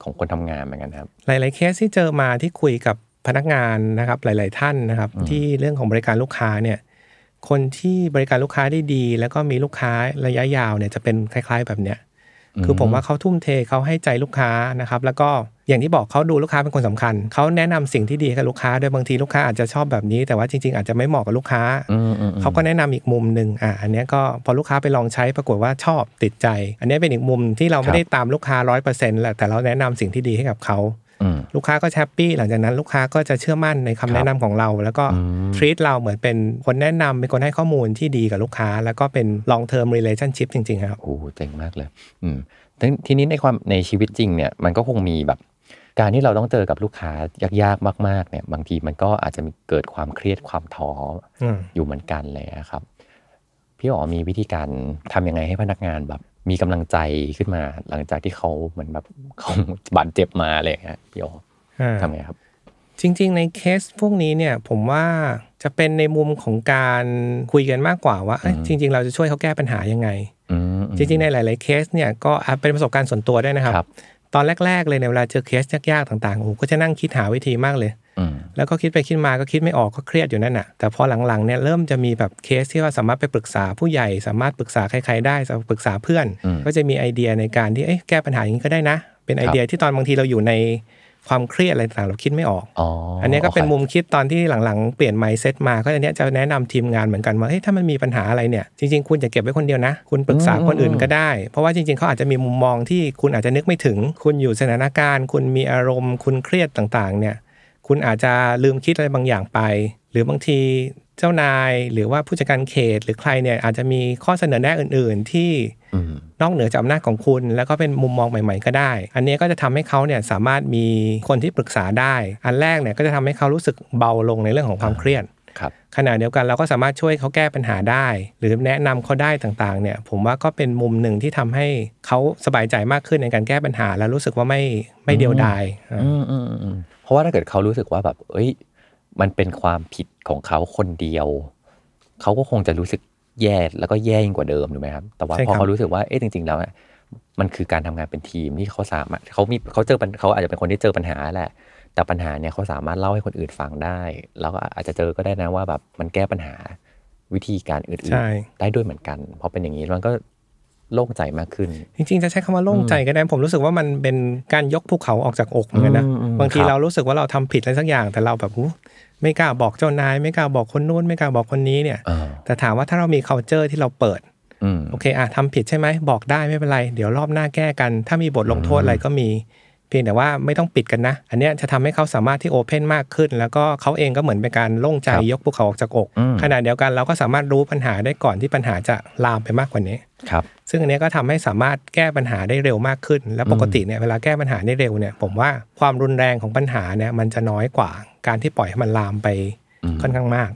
ของคนทำงานเหมือนกันครับ หลาย ๆ เคสที่เจอมาที่คุยกับพนักงานนะครับหลาย ๆ ท่านนะครับ ที่เรื่องของบริการลูกค้าเนี่ย คนที่บริการลูกค้าได้ดี แล้วก็มีลูกค้าระยะยาวเนี่ยจะเป็นคล้าย ๆ แบบเนี้ยคือผมว่าเขาทุ่มเทเขาให้ใจลูกค้านะครับ แล้วก็อย่างที่บอกเขาดูลูกค้าเป็นคนสำคัญเขาแนะนำสิ่งที่ดีให้กับลูกค้าโดยบางทีลูกค้าอาจจะชอบแบบนี้ แต่ว่าจริง ๆ อาจจะไม่เหมาะกับลูกค้าอืมอืมอืมเขาก็แนะนำอีกมุมหนึ่งอะอันเนี้ยก็พอลูกค้าไปลองใช้ปรากฏว่าชอบติดใจ อันเนี้ยเป็นอีกมุมที่เราไม่ได้ตามลูกค้าร้อยเปอร์เซ็นต์แหละแต่เราแนะนำสิ่งที่ดีให้กับเขาอืม ลูกค้าก็แฮปปี้หลังจากนั้นลูกค้าก็จะเชื่อมั่นในคำแนะนำของเรา แล้วก็อืมทรีตเราเหมือนเป็นคนแนะนำเป็นคนให้ข้อมูลที่ดีกับลูกค้า แล้วก็เป็น long term relationship จริงๆครับโอ้โหเจ๋งมากเลยอืมทีทีนี้ในความในชีวิตจริงเนี่ยมันก็คงมีแบบการที่เราต้องเจอกับลูกค้ายากๆ มาก ๆ เนี่ย บางทีมันก็อาจจะมีเกิดความเครียดความท้อออืมอยู่เหมือนกันเลยนะครับ พี่อ๋อมีวิธีการทำยังไงให้พนักงานแบบ มีกำลังใจขึ้นมาหลังจากที่เขาเหมือนแบบเขาบาดเจ็บมาอะไรอย่างเงี้ยพี่อ๋ออ่าทำไงครับ จริง ๆ ในเคสพวกนี้เนี่ย ผมว่าจะเป็นในมุมของการคุยกันมากกว่าว่าเอ้ยอืมจริง ๆ เราจะช่วยเขาแก้ปัญหายังไงอืมจริง ๆ ในหลาย ๆ เคสเนี่ยก็อาจเป็นประสบการณ์ส่วนตัวด้วยนะครับครับตอนแรก ๆ เลยในเวลาเจอเคสยากๆต่างๆโอ้โหก็จะนั่งคิดหาวิธีมากเลยอืม แล้วก็คิดไปคิดมาก็คิดไม่ออกก็เครียดอยู่นั่นน่ะ แต่พอหลังๆเนี่ยเริ่มจะมีแบบเคสที่ว่าสามารถไปปรึกษาผู้ใหญ่ สามารถปรึกษาใครๆได้สามารถปรึกษาเพื่อนอืมก็จะมีไอเดียในการที่เอ๊ะแก้ปัญหาอย่างนี้ก็ได้นะ เป็นไอเดียที่ตอนบางทีเราอยู่ในความเครียดอะไรต่างๆเราคิดไม่ออกอ๋ออัอันเนี้ยก็เป็นมุมคิดตอนที่หลังๆ เปลี่ยน mindset มา ก็อันเนี้ยจะแนะนำทีมงานเหมือนกันว่าเฮ้ยถ้ามันมีปัญหาอะไรเนี่ย จริง ๆ คุณอย่าเก็บไว้คนเดียวนะ คุณปรึกษาคนอื่นก็ได้ เพราะว่าจริง ๆเขาอาจจะมีมุมมองที่คุณอาจจะนึกไม่ถึง คุณอยู่สถานการณ์ คุณมีอารมณ์ คุณเครียดต่างๆเนี่ย คุณอาจจะลืมคิดอะไรบางอย่างไป หรือบางทีเจ้านายหรือว่าผู้จัดการเขต หรือใครเนี่ยอาจจะมีข้อเสนอแนะอื่น ๆ ที่อืมนอกเหนือจากอำนาจของคุณ แล้วก็เป็นมุมมองใหม่ ๆ ก็ได้ อันนี้ก็จะทำให้เขาเนี่ยสามารถมีคนที่ปรึกษาได้ อันแรกเนี่ยก็จะทำให้เขารู้สึกเบาลงในเรื่องของความเครียดครับขณะเดียวกันเราก็สามารถช่วยเขาแก้ปัญหาได้ หรือแนะนำเขาได้ต่างๆ เนี่ย ผมว่าก็เป็นมุมหนึ่งที่ทำให้เขาสบายใจมากขึ้นในการแก้ปัญหา และรู้สึกว่าไม่ไม่เดียวดาย อ่าอืมอืมอืมอืมเพราะว่าถ้าเกิดเขารู้สึกว่าแบบ เอ้ย มันเป็นความผิดของเขาคนเดียว เขาก็คงจะรู้สึกแย่แล้วก็แย่ยิ่งกว่าเดิมถูกไหมครับ แต่ว่าใช่พอครับเขารู้สึกว่า เอ๊ะจริง ๆ แล้วอะมันคือการทำงานเป็นทีมที่เขาสามารถเขามีเขาเจอปัญเขาอาจจะเป็นคนที่เจอปัญหาแหละ แต่ปัญหาเนี่ยเขาสามารถเล่าให้คนอื่นฟังได้ แล้วก็อาจจะเจอก็ได้นะว่าแบบมันแก้ปัญหาวิธีการอื่นใช่ๆได้ด้วยเหมือนกันพอเป็นอย่างนี้มันก็ โล่งใจมากขึ้น จริงๆ จะใช้คำว่าโล่งใจก็ได้ ผมรู้สึกว่ามันเป็นการยกภูเขาออกจากอกเหมือนกันนะอืมอืมบางทีครับเรารู้สึกว่าเราทำผิดอะไรสักอย่าง แต่เราแบบอู้ไม่กล้าบอกเจ้านาย ไม่กล้าบอกคนนู้น ไม่กล้าบอกคนนี้เนี่ยเออแต่ถามว่าถ้าเรามี culture ที่เราเปิดอืมโอเคอะทำผิดใช่ไหมบอกได้ไม่เป็นไร เดี๋ยวรอบหน้าแก้กัน ถ้ามีบทลงโทษอะไรก็มี เพียงแต่ว่าไม่ต้องปิดกันนะ อันเนี้ยจะทำให้เขาสามารถที่โอเพนมากขึ้น แล้วก็เขาเองก็เหมือนเป็นการโล่งใจครับยกภูเขาออกจากอกอืมขณะเดียวกันเราก็สามารถรู้ปัญหาได้ก่อนที่ปัญหาจะลามไปมากกว่านี้ครับซึ่งอันเนี้ยก็ทำให้สามารถแก้ปัญหาได้เร็วมากขึ้น และปกติเนี่ยเวลาแก้ปัญหาได้เร็วเนี่ยผมว่าความรุนแรงของปัญหาเนี่ยมันจะน้อยกว่าการที่ปล่อยให้มันลามไปค่อนข้างมาก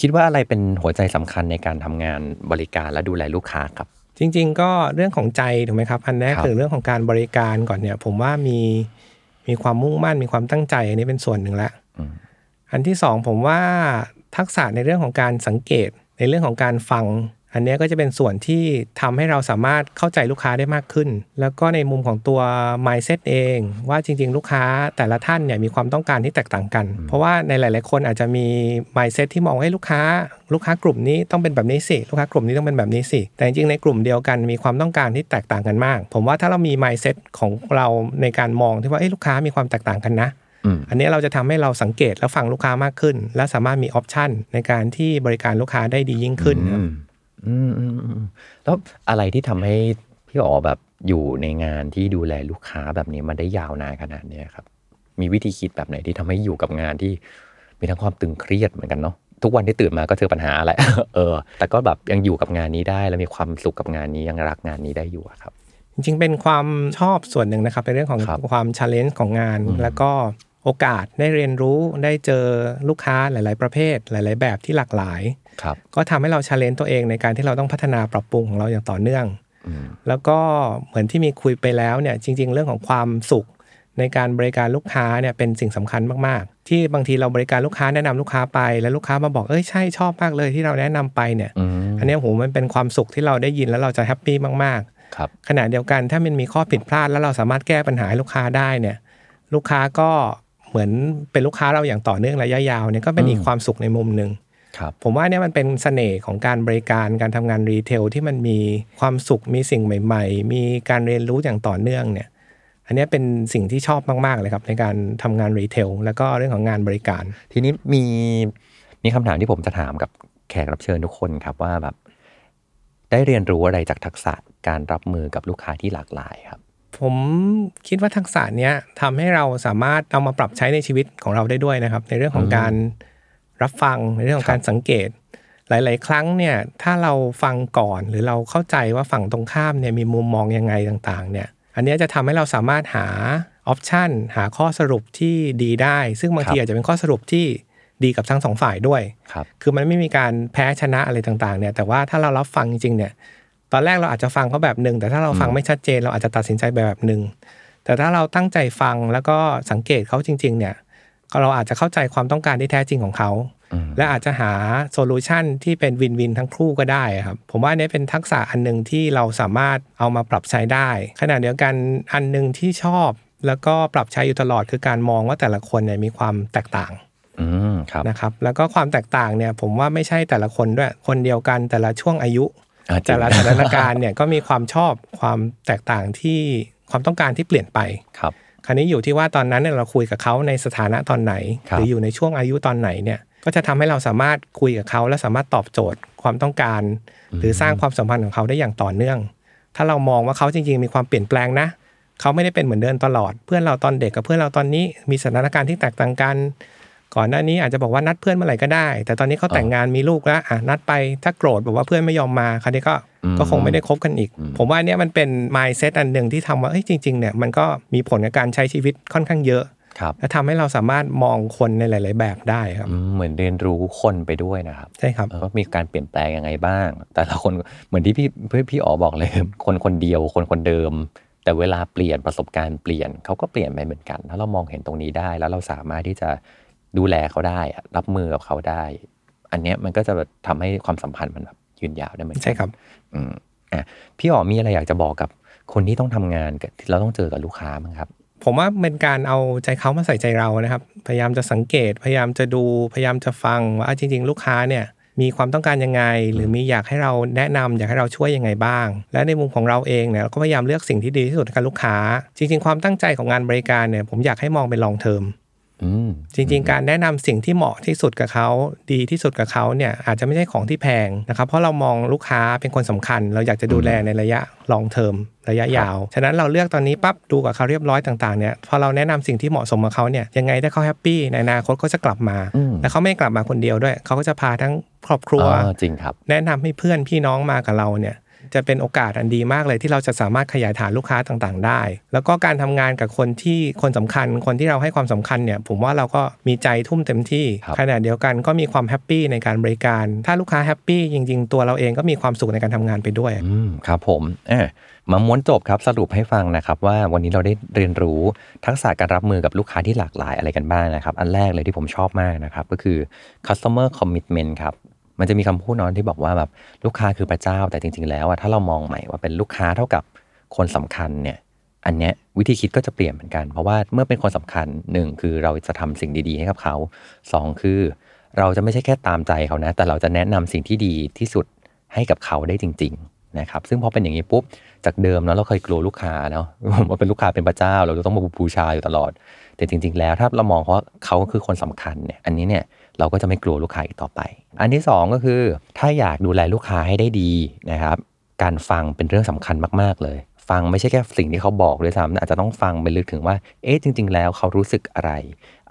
คิดว่าอะไรเป็นหัวใจสำคัญในการทำงานบริการและดูแลลูกค้าครับ จริง ๆ ก็เรื่องของใจถูกไหมครับ อันแรกครับคือเรื่องของการบริการก่อนเนี่ย ผมว่ามีมีความมุ่งมั่นมีความตั้งใจ อันนี้เป็นส่วนหนึ่งละอืมอันที่สองผมว่าทักษะในเรื่องของการสังเกตในเรื่องของการฟัง อันเนี้ยก็จะเป็นส่วนที่ทำให้เราสามารถเข้าใจลูกค้าได้มากขึ้น แล้วก็ในมุมของตัว mindset เอง ว่าจริง ๆ ลูกค้าแต่ละท่านเนี่ยมีความต้องการที่แตกต่างกัน เพราะว่าในหลาย ๆ คนอาจจะมี mindset ที่มองให้ลูกค้า ลูกค้ากลุ่มนี้ต้องเป็นแบบนี้สิลูกค้ากลุ่มนี้ต้องเป็นแบบนี้สิแต่จริงๆในกลุ่มเดียวกันมีความต้องการที่แตกต่างกันมาก ผมว่าถ้าเรามี mindset ของเราในการมองที่ว่าเอ้ยลูกค้ามีความแตกต่างกันนะอืมอันนี้เราจะทำให้เราสังเกตและฟังลูกค้ามากขึ้น และสามารถมีออปชันในการที่บริการลูกค้าได้ดียิ่งขึ้นครับ อืมอืมอืมแล้วอะไรที่ทำให้พี่อ๋อแบบอยู่ในงานที่ดูแลลูกค้าแบบนี้มาได้ยาวนานขนาดเนี้ยครับ มีวิธีคิดแบบไหนที่ทำให้อยู่กับงานที่มีทั้งความตึงเครียดเหมือนกันเนาะทุกวันที่ตื่นมาก็เจอปัญหาแหละเออ แต่ก็แบบยังอยู่กับงานนี้ได้แล้วมีความสุขกับงานนี้ยังรักงานนี้ได้อยู่อะครับ จริงๆเป็นความชอบส่วนหนึ่งนะครับในเรื่องของครับความ challenge ของงาน แล้วก็ โอกาสได้เรียนรู้ได้เจอลูกค้าหลาย ๆ ประเภท หลาย ๆ แบบที่หลากหลายครับก็ทำให้เรา challenge ตัวเองในการที่เราต้องพัฒนาปรับปรุงของเราอย่างต่อเนื่องอืมแล้วก็เหมือนที่มีคุยไปแล้วเนี่ยจริง ๆ เรื่องของความสุขในการบริการลูกค้าเนี่ยเป็นสิ่งสำคัญมาก ๆ ที่บางทีเราบริการลูกค้าแนะนำลูกค้าไป แล้วลูกค้ามาบอกเอ้ยใช่ชอบมากเลยที่เราแนะนำไปเนี่ยอืมอันเนี้ยโหมันเป็นความสุขที่เราได้ยินแล้วเราจะ happy มากครับๆขณะเดียวกันถ้ามันมีข้อผิดพลาดแล้วเราสามารถแก้ปัญหาให้ลูกค้าได้เนี่ย ลูกค้าก็ เหมือนเป็นลูกค้าเราอย่างต่อเนื่องระยะยาวเนี่ยก็เป็นอีกความสุขในมุมหนึ่งครับผมว่าเนี่ยมันเป็นเสน่ห์ของการบริการการทำงาน retail ที่มันมีความสุขมีสิ่งใหม่ ๆ มีการเรียนรู้อย่างต่อเนื่องเนี่ยอันเนี้ยเป็นสิ่งที่ชอบมากๆเลยครับในการทำงาน retail แล้วก็เรื่องของงานบริการ ทีนี้มีมีคำถามที่ผมจะถามกับแขกรับเชิญทุกคนครับว่าแบบได้เรียนรู้อะไรจากทักษะการรับมือกับลูกค้าที่หลากหลายครับ ผมคิดว่าทักษะเนี้ยทำให้เราสามารถเอามาปรับใช้ในชีวิตของเราได้ด้วยนะครับ ในเรื่องของการรับฟังในเรื่องของการสังเกต หลาย ๆ ครั้งเนี่ยถ้าเราฟังก่อนหรือเราเข้าใจว่าฝั่งตรงข้ามเนี่ยมีมุมมองยังไงต่าง ๆ เนี่ยอันเนี้ยจะทำให้เราสามารถหาoption หาข้อสรุปที่ดีได้ ซึ่งบางทีครับอาจจะเป็นข้อสรุปที่ดีกับทั้งสองฝ่ายด้วยครับคือมันไม่มีการแพ้ชนะอะไรต่าง ๆ เนี่ยแต่ว่าถ้าเรารับฟังจริง ๆ เนี่ย ตอนแรกเราอาจจะฟังเขาแบบหนึ่งแต่ถ้าเราฟังไม่ชัดเจน เราอาจจะตัดสินใจไปแบบหนึ่งแต่ถ้าเราตั้งใจฟังแล้วก็สังเกตเขาจริง ๆ เนี่ยเราอาจจะเข้าใจความต้องการที่แท้จริงของเขาอืมและอาจจะหา solution ที่เป็น win-win ทั้งคู่ก็ได้ครับ ผมว่าอันนี้เป็นทักษะอันหนึ่งที่เราสามารถเอามาปรับใช้ได้ ขณะเดียวกันอันหนึ่งที่ชอบ แล้วก็ปรับใช้อยู่ตลอดคือการมองว่าแต่ละคนเนี่ยมีความแตกต่างอืมครับนะครับ แล้วก็ความแตกต่างเนี่ยผมว่าไม่ใช่แต่ละคนด้วย คนเดียวกันแต่ละช่วงอายุอ่าจริง แต่ละสถานการณ์เนี่ยก็มีความชอบความแตกต่างที่ความต้องการที่เปลี่ยนไปครับคราวนี้อยู่ที่ว่าตอนนั้นเนี่ยเราคุยกับเขาในสถานะตอนไหนครับหรืออยู่ในช่วงอายุตอนไหนเนี่ยก็จะทำให้เราสามารถคุยกับเขาและสามารถตอบโจทย์ความต้องการ หรือสร้างความสัมพันธ์ของเขาได้อย่างต่อเนื่อง ถ้าเรามองว่าเขาจริงๆ มีความเปลี่ยนแปลงนะเขาไม่ได้เป็นเหมือนเดิมตลอด เพื่อนเราตอนเด็กกับเพื่อนเราตอนนี้มีสถานการณ์ที่แตกต่างกัน ก่อนหน้านี้อาจจะบอกว่านัดเพื่อนเมื่อไหร่ก็ได้ แต่ตอนนี้เขาแต่งงานมีลูกแล้วอะนัดไปถ้าโกรธบอกว่าเพื่อนไม่ยอมมาคราวนี้ก็อืมก็คงไม่ได้คบกันอีก ผมว่าอันเนี้ยมันเป็น mindset อันหนึ่งที่ทำว่าเอ้ยจริงๆเนี่ยมันก็มีผลกับการใช้ชีวิตค่อนข้างเยอะครับและทำให้เราสามารถมองคนในหลาย ๆ แบบได้ครับอืมเหมือนเรียนรู้คนไปด้วยนะครับ ใช่ครับแล้วก็มีการเปลี่ยนแปลงยังไงบ้าง แต่ละคนเหมือนที่พี่พี่พี่อ๋อบอกเลย คนคนเดียวคนคนเดิม แต่เวลาเปลี่ยนประสบการณ์เปลี่ยนเขาก็เปลี่ยนไปเหมือนกัน ถ้าเรามองเห็นตรงนี้ได้ แล้วเราสามารถที่จะ ดูแลเขาได้อะรับมือกับเขาได้ อันเนี้ยมันก็จะแบบทำให้ความสัมพันธ์มันแบบยืนยาวได้เหมือนกันใช่ครับ อืมอะพี่อ๋อมีอะไรอยากจะบอกกับคนที่ต้องทำงานกับที่เราต้องเจอกับลูกค้ามั้างครับ ผมว่าเป็นการเอาใจเขามาใส่ใจเรานะครับ พยายามจะสังเกต พยายามจะดู พยายามจะฟังว่าอะจริง ๆ ลูกค้าเนี่ยมีความต้องการยังไง หรือมีอยากให้เราแนะนำอยากให้เราช่วยยังไงบ้าง และในมุมของเราเองเนี่ยเราก็พยายามเลือกสิ่งที่ดีที่สุดให้กับลูกค้า จริง ๆ ความตั้งใจของงานบริการเนี่ยผมอยากให้มองเป็น long term อืม จริงๆ การแนะนำสิ่งที่เหมาะที่สุดกับเขาดีที่สุดกับเขาเนี่ยอาจจะไม่ใช่ของที่แพงนะครับเพราะเรามองลูกค้าเป็นคนสำคัญ เราอยากจะดูแลในระยะ long term ระยะยาว ฉะนั้นเราเลือกตอนนี้ปั๊บดูกับเขาเรียบร้อยต่างๆเนี่ยพอเราแนะนำสิ่งที่เหมาะสมกับเขาเนี่ยยังไงถ้าเขา happy ในอนาคตเขาจะกลับมาอืมและเขาไม่กลับมาคนเดียวด้วย เขาก็จะพาทั้งครอบครัวอ๋อจริงครับแนะนำให้เพื่อนพี่น้องมากับเราเนี่ย จะเป็นโอกาสอันดีมากเลยที่เราจะสามารถขยายฐานลูกค้าต่างๆ ได้ แล้วก็การทำงานกับคนที่คนสำคัญ คนที่เราให้ความสำคัญเนี่ยผมว่าเราก็มีใจทุ่มเต็มที่ครับขณะเดียวกันก็มีความ happy ในการบริการ ถ้าลูกค้า happy จริง ๆ ตัวเราเองก็มีความสุขในการทำงานไปด้วยอืมครับผมเอะมาม้วนจบครับสรุปให้ฟังนะครับว่าวันนี้เราได้เรียนรู้ทักษะการรับมือกับลูกค้าที่หลากหลายอะไรกันบ้างนะครับ อันแรกเลยที่ผมชอบมากนะครับก็คือ customer commitment ครับ มันจะมีคำพูดนอนที่บอกว่าแบบลูกค้าคือพระเจ้า แต่จริง ๆ แล้วอะถ้าเรามองใหม่ว่าเป็นลูกค้าเท่ากับคนสำคัญเนี่ยอันเนี้ยวิธีคิดก็จะเปลี่ยนเหมือนกัน เพราะว่าเมื่อเป็นคนสำคัญหนึ่งคือเราจะทำสิ่งดีๆ ให้กับเขาสองคือ เราจะไม่ใช่แค่ตามใจเขานะ แต่เราจะแนะนำสิ่งที่ดีที่สุดให้กับเขาได้จริง ๆ นะครับ ซึ่งพอเป็นอย่างนี้ปุ๊บ จากเดิมเนาะเราเคยกลัวลูกค้าเนาะว่าเป็นลูกค้าเป็นพระเจ้า เราต้องมาบูชาอยู่ตลอด แต่จริง ๆ แล้วถ้าเรามองเพราะเขาคือคนสำคัญเนี่ยอันนี้เนี่ย เราก็จะไม่กลัวลูกค้าอีกต่อไป อันที่สองก็คือ ถ้าอยากดูแลลูกค้าให้ได้ดีนะครับการฟังเป็นเรื่องสำคัญมากๆเลย ฟังไม่ใช่แค่สิ่งที่เขาบอกด้วยซ้ำอาจจะต้องฟังไปลึกถึงว่าเอ๊ะจริง ๆ แล้วเขารู้สึกอะไร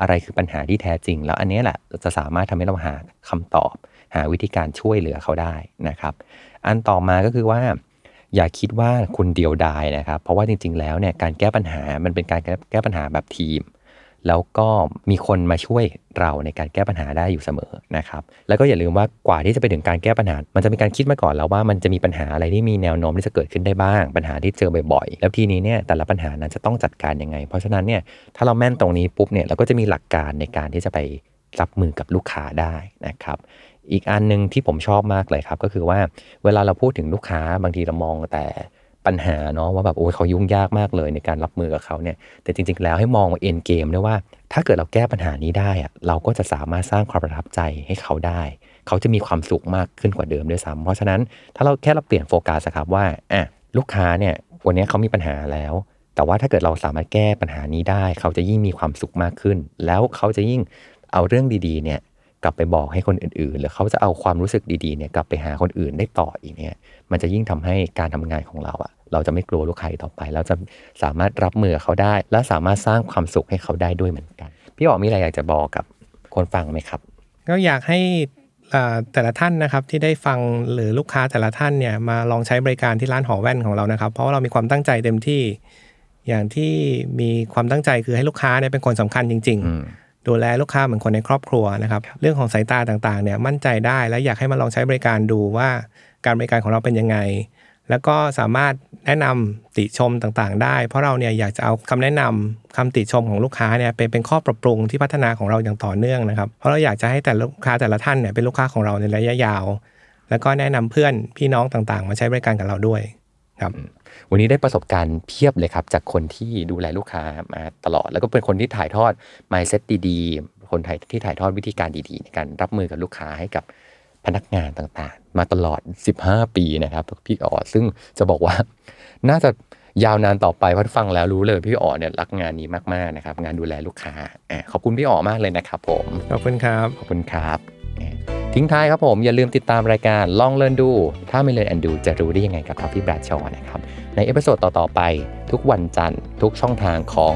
อะไรคือปัญหาที่แท้จริง แล้วอันนี้แหละจะสามารถทำให้เราหาคำตอบ หาวิธีการช่วยเหลือเขาได้นะครับ อันต่อมาก็คือว่าอย่าคิดว่าคุณเดียวดายนะครับ เพราะว่าจริง ๆ แล้วเนี่ยการแก้ปัญหา มันเป็นการแก้แก้ปัญหาแบบทีม แล้วก็มีคนมาช่วยเราในการแก้ปัญหาได้อยู่เสมอนะครับ แล้วก็อย่าลืมว่ากว่าที่จะไปถึงการแก้ปัญหา มันจะมีการคิดมาก่อนแล้วว่ามันจะมีปัญหาอะไรที่มีแนวโน้มที่จะเกิดขึ้นได้บ้าง ปัญหาที่เจอบ่อยๆ แล้วทีนี้เนี่ยแต่ละปัญหานั้นจะต้องจัดการยังไง เพราะฉะนั้นเนี่ยถ้าเราแม่นตรงนี้ปุ๊บเนี่ยเราก็จะมีหลักการในการที่จะไปรับมือกับลูกค้าได้นะครับอีกอันหนึ่งที่ผมชอบมากเลยครับก็คือว่าเวลาเราพูดถึงลูกค้าบางทีเรามองแต่ ปัญหาเนาะว่าแบบโอ้ยเขายุ่งยากมากเลยในการรับมือกับเขาเนี่ยแต่จริง ๆ แล้วให้มองเอ็นเกมด้วยว่า ถ้าเกิดเราแก้ปัญหานี้ได้อะเราก็จะสามารถสร้างความประทับใจให้เขาได้ เขาจะมีความสุขมากขึ้นกว่าเดิมด้วยซ้ำเพราะฉะนั้นถ้าเราแค่เราเปลี่ยนโฟกัสครับว่าอะลูกค้าเนี่ยวันนี้เขามีปัญหาแล้ว แต่ว่าถ้าเกิดเราสามารถแก้ปัญหานี้ได้ เขาจะยิ่งมีความสุขมากขึ้น แล้วเขาจะยิ่งเอาเรื่องดีๆเนี่ยกลับไปบอกให้คนอื่นๆ หรือเขาจะเอาความรู้สึกดีๆเนี่ยกลับไปหาคนอื่นได้ต่ออีกเนี่ย มันจะยิ่งทำให้การทำงานของเราอะ เราจะไม่กลัวลูกค้าอีกต่อไป เราจะสามารถรับมือกับเขาได้ และสามารถสร้างความสุขให้เขาได้ด้วยเหมือนกัน พี่อ๋อมีอะไรอยากจะบอกกับคนฟังไหมครับ ก็อยากให้เอ่อแต่ละท่านนะครับที่ได้ฟังหรือลูกค้าแต่ละท่านเนี่ยมาลองใช้บริการที่ร้านหอแว่นของเรานะครับ เพราะว่าเรามีความตั้งใจเต็มที่ อย่างที่มีความตั้งใจคือให้ลูกค้าเนี่ยเป็นคนสำคัญจริงอืมๆดูแลลูกค้าเหมือนคนในครอบครัวนะครับ เรื่องของสายตาต่างๆเนี่ยมั่นใจได้และอยากให้มาลองใช้บริการดูว่าการบริการของเราเป็นยังไง แล้วก็สามารถแนะนำติชมต่างๆ ได้ เพราะเราเนี่ยอยากจะเอาคำแนะนำคำติชมของลูกค้าเนี่ยเป็นเป็นข้อปรับปรุงที่พัฒนาของเราอย่างต่อเนื่องนะครับ เพราะเราอยากจะให้แต่ลูกค้าแต่ละท่านเนี่ยเป็นลูกค้าของเราในระยะยาว แล้วก็แนะนำเพื่อนพี่น้องต่างๆ มาใช้บริการกับเราด้วยครับวันนี้ได้ประสบการณ์เพียบเลยครับ จากคนที่ดูแลลูกค้ามาตลอด แล้วก็เป็นคนที่ถ่ายทอด mindset ดีๆคนไทยที่ถ่ายทอดวิธีการดีๆ ในการรับมือกับลูกค้าให้กับ พนักงานต่างๆ มาตลอด 15 ปีนะครับ พี่อ๋อซึ่งจะบอกว่า น่าจะยาวนานต่อไปเพราะฟังแล้วรู้เลยพี่อ๋อเนี่ยรักงานนี้มากๆนะครับ งานดูแลลูกค้าอะขอบคุณพี่อ๋อมากเลยนะครับผมขอบคุณครับขอบคุณครับ ทิ้งท้ายครับผม อย่าลืมติดตามรายการลอง learn ดู ถ้าไม่ learn and do จะรู้ได้ยังไงกับท็อปปี้แบรดชอนะครับ ใน episode ต่อ ๆ ไป ทุกวันจันทร์ ทุกช่องทางของ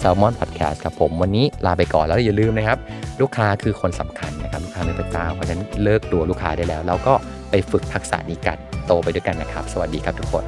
Salmon Podcast ครับผม วันนี้ลาไปก่อนแล้วอย่าลืมนะครับ ลูกค้าคือคนสำคัญนะครับลูกค้าเป็นพระเจ้าเพราะฉะนั้นเลิกกลัวลูกค้าได้แล้ว แล้วก็ไปฝึกทักษะนี้กันโตไปด้วยกันนะครับ สวัสดีครับทุกคน